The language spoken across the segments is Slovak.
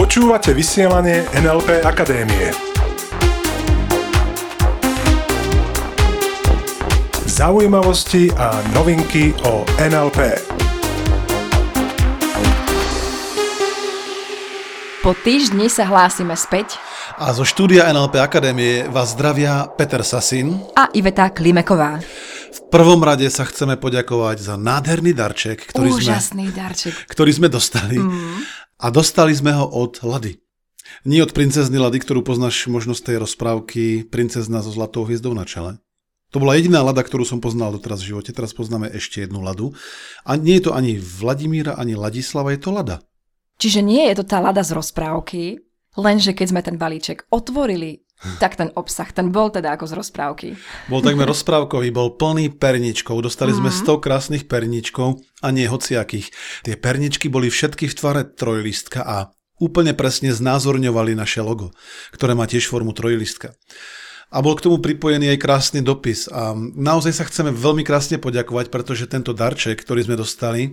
Počúvate vysielanie NLP Akadémie. Zaujímavosti a novinky o NLP. Po týždni sa hlásime späť A zo štúdia NLP Akadémie vás zdravia Peter Sasin. a Iveta Klimeková. V prvom rade sa chceme poďakovať za nádherný darček, ktorý, sme, Úžasný darček. ktorý sme dostali. Mm. A dostali sme ho od Lady. Nie od princezny Lady, ktorú poznáš možno z tej rozprávky Princezna so zlatou hviezdou na čele. To bola jediná lada, ktorú som poznal doteraz v živote. Teraz poznáme ešte jednu ladu. A nie je to ani Vladimíra, ani Ladislava, je to lada. Čiže nie je to tá lada z rozprávky, lenže keď sme ten balíček otvorili, tak ten obsah, ten bol teda ako z rozprávky. Bol takmer rozprávkový, bol plný perničkov. Dostali sme 100 krásnych perničkov a nie hociakých. Tie perničky boli všetky v tvare trojlistka a úplne presne znázorňovali naše logo, ktoré má tiež formu trojlistka. A bol k tomu pripojený aj krásny dopis. A naozaj sa chceme veľmi krásne poďakovať, pretože tento darček, ktorý sme dostali,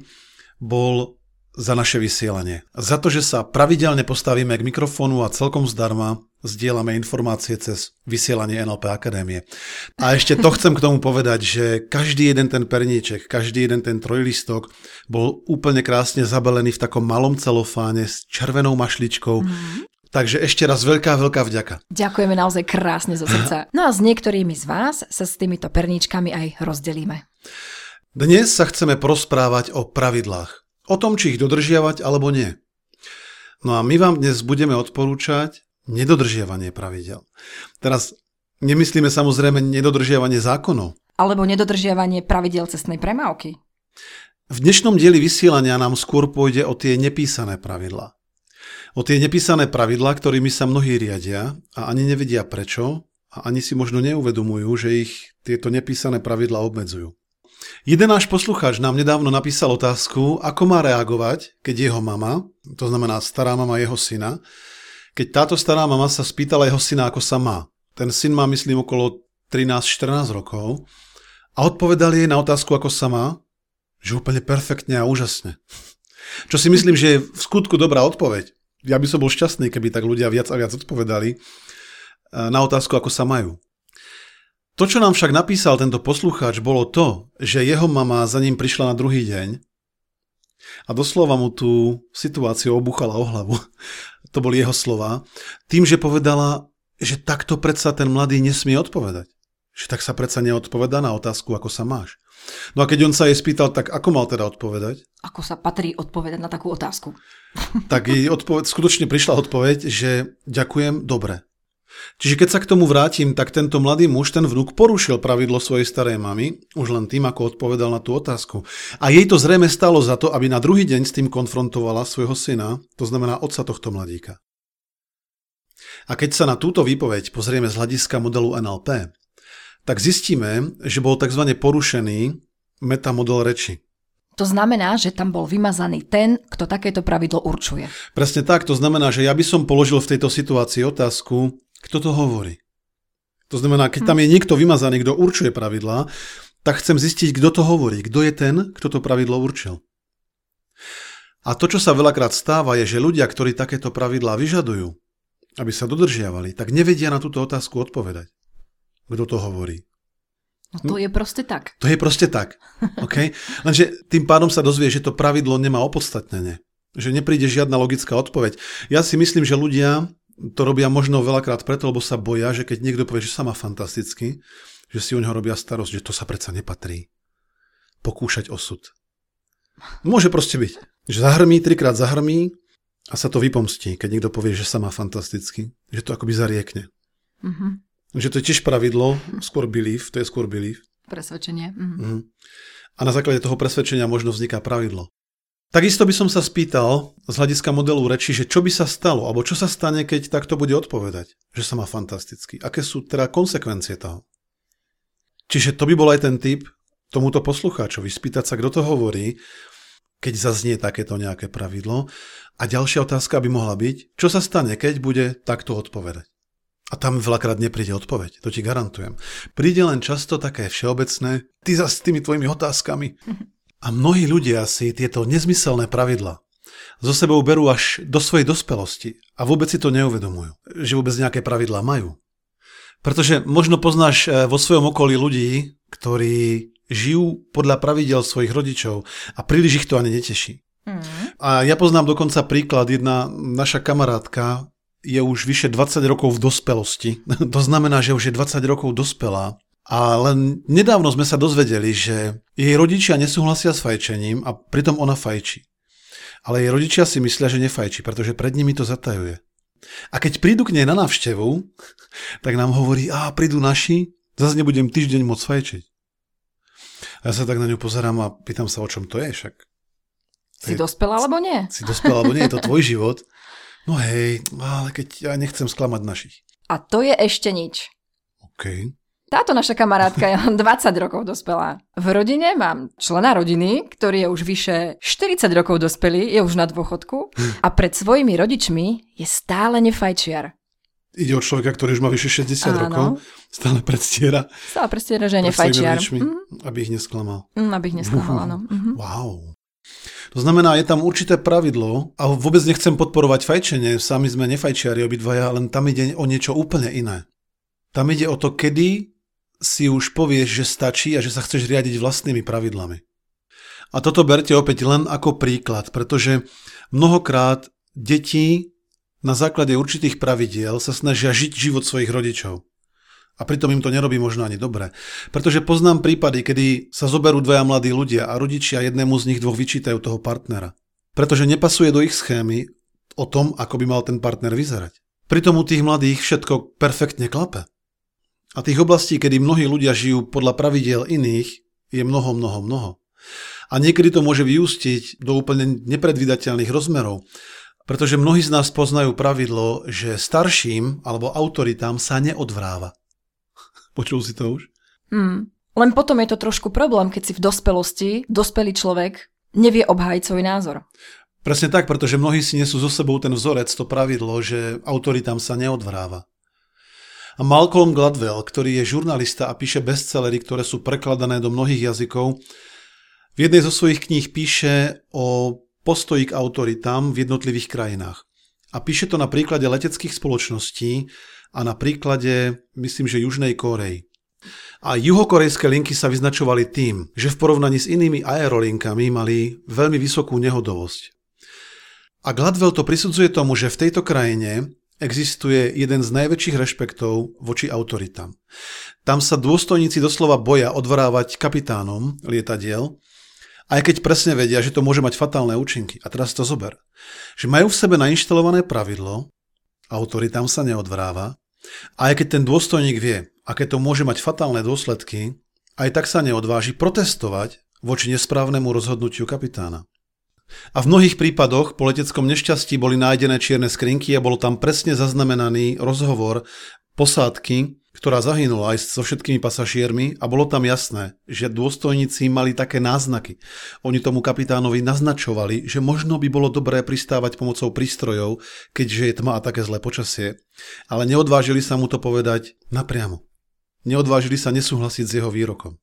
bol za naše vysielanie. Za to, že sa pravidelne postavíme k mikrofónu a celkom zdarma zdieľame informácie cez vysielanie NLP Akadémie. A ešte to chcem k tomu povedať, že každý jeden ten perníček, každý jeden ten trojlistok bol úplne krásne zabalený v takom malom celofáne s červenou mašličkou. Mm. Takže ešte raz veľká, veľká vďaka. Ďakujeme naozaj krásne zo srdca. No a s niektorými z vás sa s týmito perníčkami aj rozdelíme. Dnes sa chceme porozprávať o pravidlách. O tom, či ich dodržiavať alebo nie. No a my vám dnes budeme odporúčať nedodržiavanie pravidel. Teraz nemyslíme samozrejme nedodržiavanie zákonov. Alebo nedodržiavanie pravidel cestnej premávky. V dnešnom dieli vysielania nám skôr pôjde o tie nepísané pravidlá. O tie nepísané pravidlá, ktorými sa mnohí riadia a ani nevedia prečo a ani si možno neuvedomujú, že ich tieto nepísané pravidlá obmedzujú. Jeden náš poslucháč nám nedávno napísal otázku, ako má reagovať, keď jeho mama, to znamená stará mama jeho syna, keď táto stará mama sa spýtala jeho syna, ako sa má. Ten syn má, myslím, okolo 13-14 rokov a odpovedal jej na otázku, ako sa má, že úplne perfektne a úžasne. Čo si myslím, že je v skutku dobrá odpoveď. Ja by som bol šťastný, keby tak ľudia viac a viac odpovedali eh, na otázku, ako sa majú. To, čo nám však napísal tento poslucháč, bolo to, že jeho mama za ním prišla na druhý deň a doslova mu tú situáciu obuchala o hlavu. To boli jeho slova. Tým, že povedala, že takto predsa ten mladý nesmie odpovedať. Že tak sa predsa neodpoveda na otázku, ako sa máš. No a keď on sa jej spýtal, tak ako mal teda odpovedať? Ako sa patrí odpovedať na takú otázku? Tak jej odpoveď, skutočne prišla odpoveď, že ďakujem, dobre. Čiže keď sa k tomu vrátim, tak tento mladý muž, ten vnúk, porušil pravidlo svojej starej mamy, už len tým, ako odpovedal na tú otázku. A jej to zrejme stalo za to, aby na druhý deň s tým konfrontovala svojho syna, to znamená otca tohto mladíka. A keď sa na túto výpoveď pozrieme z hľadiska modelu NLP, tak zistíme, že bol tzv. porušený metamodel reči. To znamená, že tam bol vymazaný ten, kto takéto pravidlo určuje. Presne tak, to znamená, že ja by som položil v tejto situácii otázku, kto to hovorí. To znamená, keď tam je niekto vymazaný, kto určuje pravidlá, tak chcem zistiť, kto to hovorí, kto je ten, kto to pravidlo určil. A to, čo sa veľakrát stáva, je, že ľudia, ktorí takéto pravidlá vyžadujú, aby sa dodržiavali, tak nevedia na túto otázku odpovedať. Kto to hovorí? No to je proste tak. To je proste tak. Okay? Lenže tým pádom sa dozvie, že to pravidlo nemá opodstatnenie. Že nepríde žiadna logická odpoveď. Ja si myslím, že ľudia to robia možno veľakrát preto, lebo sa boja, že keď niekto povie, že sa má fantasticky, že si o neho robia starosť, že to sa predsa nepatrí. Pokúšať osud. Môže proste byť. Že zahrmí, trikrát zahrmí a sa to vypomstí, keď niekto povie, že sa má fantasticky. Že to akoby zariekne. Mhm. Že to je tiež pravidlo, skôr belief, to je skôr belief. Presvedčenie. Mhm. Mhm. A na základe toho presvedčenia možno vzniká pravidlo. Takisto by som sa spýtal z hľadiska modelu reči, že čo by sa stalo, alebo čo sa stane, keď takto bude odpovedať, že sa má fantasticky. Aké sú teda konsekvencie toho? Čiže to by bol aj ten typ tomuto poslucháčovi, spýtať sa, kto to hovorí, keď zaznie takéto nejaké pravidlo. A ďalšia otázka by mohla byť, čo sa stane, keď bude takto odpovedať. A tam veľakrát nepríde odpoveď, to ti garantujem. Príde len často také všeobecné, ty za s tými tvojimi otázkami. A mnohí ľudia si tieto nezmyselné pravidla zo sebou berú až do svojej dospelosti a vôbec si to neuvedomujú, že vôbec nejaké pravidlá majú. Pretože možno poznáš eh, vo svojom okolí ľudí, ktorí žijú podľa pravidel svojich rodičov a príliš ich to ani neteší. Mm. A ja poznám dokonca príklad, jedna naša kamarátka je už vyše 20 rokov v dospelosti. to znamená, že už je 20 rokov dospelá a len nedávno sme sa dozvedeli, že jej rodičia nesúhlasia s fajčením a pritom ona fajčí. Ale jej rodičia si myslia, že nefajčí, pretože pred nimi to zatajuje. A keď prídu k nej na návštevu, tak nám hovorí, a prídu naši, zase nebudem týždeň môcť fajčiť. A ja sa tak na ňu pozerám a pýtam sa, o čom to je však. Si dospela alebo nie? Si dospela alebo nie, je to tvoj život. No hej, ale keď ja nechcem sklamať našich. A to je ešte nič. OK. Táto naša kamarátka je len 20 rokov dospelá. V rodine mám člena rodiny, ktorý je už vyše 40 rokov dospelý, je už na dôchodku a pred svojimi rodičmi je stále nefajčiar. Ide o človeka, ktorý už má vyše 60 Áno. rokov, stále predstiera. Stále predstiera, že je nefajčiar. Rodičmi, mm. Aby ich nesklamal. Mm, aby ich nesklamal, áno. Mm-hmm. Wow. To znamená, je tam určité pravidlo a vôbec nechcem podporovať fajčenie, sami sme nefajčiari obidvaja, len tam ide o niečo úplne iné. Tam ide o to, kedy si už povieš, že stačí a že sa chceš riadiť vlastnými pravidlami. A toto berte opäť len ako príklad, pretože mnohokrát deti na základe určitých pravidiel sa snažia žiť život svojich rodičov. A pritom im to nerobí možno ani dobre. Pretože poznám prípady, kedy sa zoberú dvaja mladí ľudia a rodičia jednému z nich dvoch vyčítajú toho partnera. Pretože nepasuje do ich schémy o tom, ako by mal ten partner vyzerať. Pritom u tých mladých všetko perfektne klape. A tých oblastí, kedy mnohí ľudia žijú podľa pravidiel iných, je mnoho, mnoho, mnoho. A niekedy to môže vyústiť do úplne nepredvydateľných rozmerov, pretože mnohí z nás poznajú pravidlo, že starším alebo autoritám sa neodvráva. Počul si to už? Hmm. Len potom je to trošku problém, keď si v dospelosti, dospelý človek, nevie obhájiť svoj názor. Presne tak, pretože mnohí si nesú so sebou ten vzorec, to pravidlo, že autoritám sa neodvráva. A Malcolm Gladwell, ktorý je žurnalista a píše bestsellery, ktoré sú prekladané do mnohých jazykov, v jednej zo svojich kníh píše o postoji k autoritám v jednotlivých krajinách. A píše to na príklade leteckých spoločností a na príklade, myslím, že Južnej Korei. A juhokorejské linky sa vyznačovali tým, že v porovnaní s inými aerolinkami mali veľmi vysokú nehodovosť. A Gladwell to prisudzuje tomu, že v tejto krajine existuje jeden z najväčších rešpektov voči autoritám. Tam sa dôstojníci doslova boja odvorávať kapitánom lietadiel, aj keď presne vedia, že to môže mať fatálne účinky. A teraz to zober. Že majú v sebe nainštalované pravidlo, autoritám sa neodvráva, a aj keď ten dôstojník vie, aké to môže mať fatálne dôsledky, aj tak sa neodváži protestovať voči nesprávnemu rozhodnutiu kapitána. A v mnohých prípadoch po leteckom nešťastí boli nájdené čierne skrinky a bol tam presne zaznamenaný rozhovor posádky, ktorá zahynula aj so všetkými pasažiermi a bolo tam jasné, že dôstojníci mali také náznaky. Oni tomu kapitánovi naznačovali, že možno by bolo dobré pristávať pomocou prístrojov, keďže je tma a také zlé počasie. Ale neodvážili sa mu to povedať napriamo. Neodvážili sa nesúhlasiť s jeho výrokom.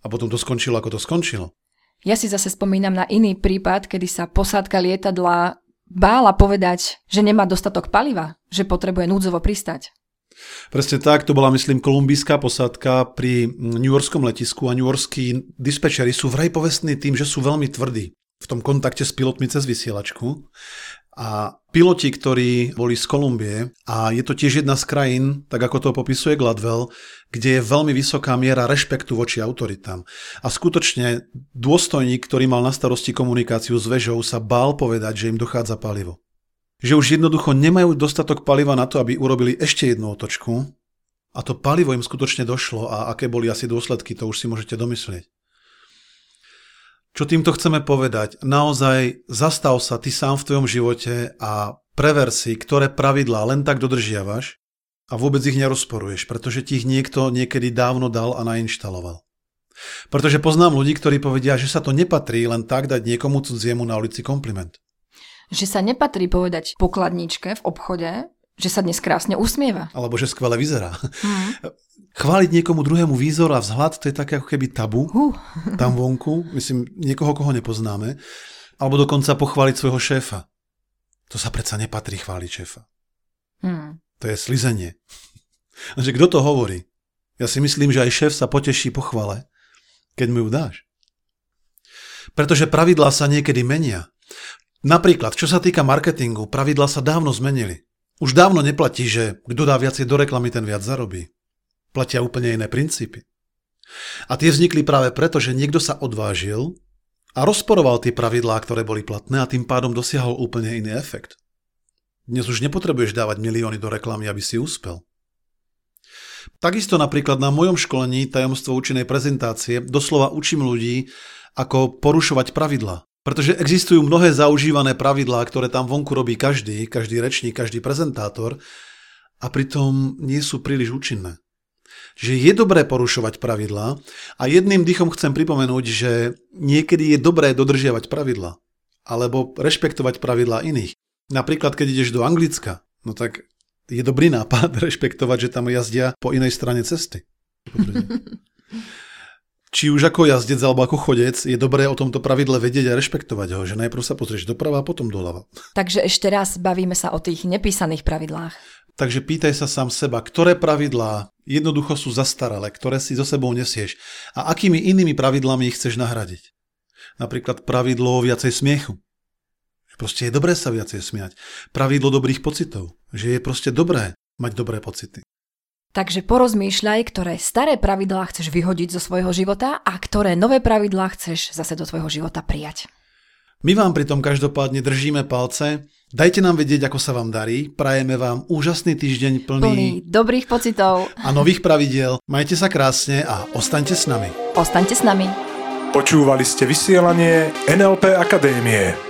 A potom to skončilo, ako to skončilo. Ja si zase spomínam na iný prípad, kedy sa posádka lietadla bála povedať, že nemá dostatok paliva, že potrebuje núdzovo pristať. Presne tak, to bola myslím kolumbijská posádka pri New Yorkskom letisku a New Yorkskí dispečeri sú vraj povestní tým, že sú veľmi tvrdí v tom kontakte s pilotmi cez vysielačku a piloti, ktorí boli z Kolumbie, a je to tiež jedna z krajín, tak ako to popisuje Gladwell, kde je veľmi vysoká miera rešpektu voči autoritám. A skutočne dôstojník, ktorý mal na starosti komunikáciu s vežou, sa bál povedať, že im dochádza palivo. Že už jednoducho nemajú dostatok paliva na to, aby urobili ešte jednu otočku, a to palivo im skutočne došlo a aké boli asi dôsledky, to už si môžete domyslieť. Čo týmto chceme povedať? Naozaj zastav sa ty sám v tvojom živote a prever si, ktoré pravidlá len tak dodržiavaš a vôbec ich nerozporuješ, pretože ti ich niekto niekedy dávno dal a nainštaloval. Pretože poznám ľudí, ktorí povedia, že sa to nepatrí len tak dať niekomu cudziemu na ulici kompliment. Že sa nepatrí povedať pokladničke v obchode, Že sa dnes krásne usmieva. Alebo že skvele vyzerá. Chváliť niekomu druhému výzor a vzhľad, to je také ako keby tabu Uh. tam vonku. Myslím, niekoho, koho nepoznáme. Alebo dokonca pochváliť svojho šéfa. To sa predsa nepatrí chváliť šéfa. Hmm. To je slizenie. Že kto to hovorí? Ja si myslím, že aj šéf sa poteší po chvale, keď mu ju dáš. Pretože pravidlá sa niekedy menia. Napríklad, čo sa týka marketingu, pravidlá sa dávno zmenili. Už dávno neplatí, že kto dá viacej do reklamy, ten viac zarobí. Platia úplne iné princípy. A tie vznikli práve preto, že niekto sa odvážil a rozporoval tie pravidlá, ktoré boli platné a tým pádom dosiahol úplne iný efekt. Dnes už nepotrebuješ dávať milióny do reklamy, aby si úspel. Takisto napríklad na mojom školení tajomstvo účinnej prezentácie doslova učím ľudí, ako porušovať pravidlá. Pretože existujú mnohé zaužívané pravidlá, ktoré tam vonku robí každý, každý rečník, každý prezentátor a pritom nie sú príliš účinné. Čiže je dobré porušovať pravidlá a jedným dýchom chcem pripomenúť, že niekedy je dobré dodržiavať pravidlá alebo rešpektovať pravidlá iných. Napríklad, keď ideš do Anglicka, no tak je dobrý nápad rešpektovať, že tam jazdia po inej strane cesty. Či už ako jazdec alebo ako chodec, je dobré o tomto pravidle vedieť a rešpektovať ho, že najprv sa pozrieš doprava a potom doľava. Takže ešte raz bavíme sa o tých nepísaných pravidlách. Takže pýtaj sa sám seba, ktoré pravidlá jednoducho sú zastaralé, ktoré si so sebou nesieš a akými inými pravidlami ich chceš nahradiť. Napríklad pravidlo viacej smiechu. Proste je dobré sa viacej smiať. Pravidlo dobrých pocitov. Že je proste dobré mať dobré pocity. Takže porozmýšľaj, ktoré staré pravidlá chceš vyhodiť zo svojho života a ktoré nové pravidlá chceš zase do tvojho života prijať. My vám pritom každopádne držíme palce. Dajte nám vedieť, ako sa vám darí. Prajeme vám úžasný týždeň plný, Plný dobrých pocitov. a nových pravidiel. Majte sa krásne a ostaňte s nami. Ostaňte s nami. Počúvali ste vysielanie NLP Akadémie.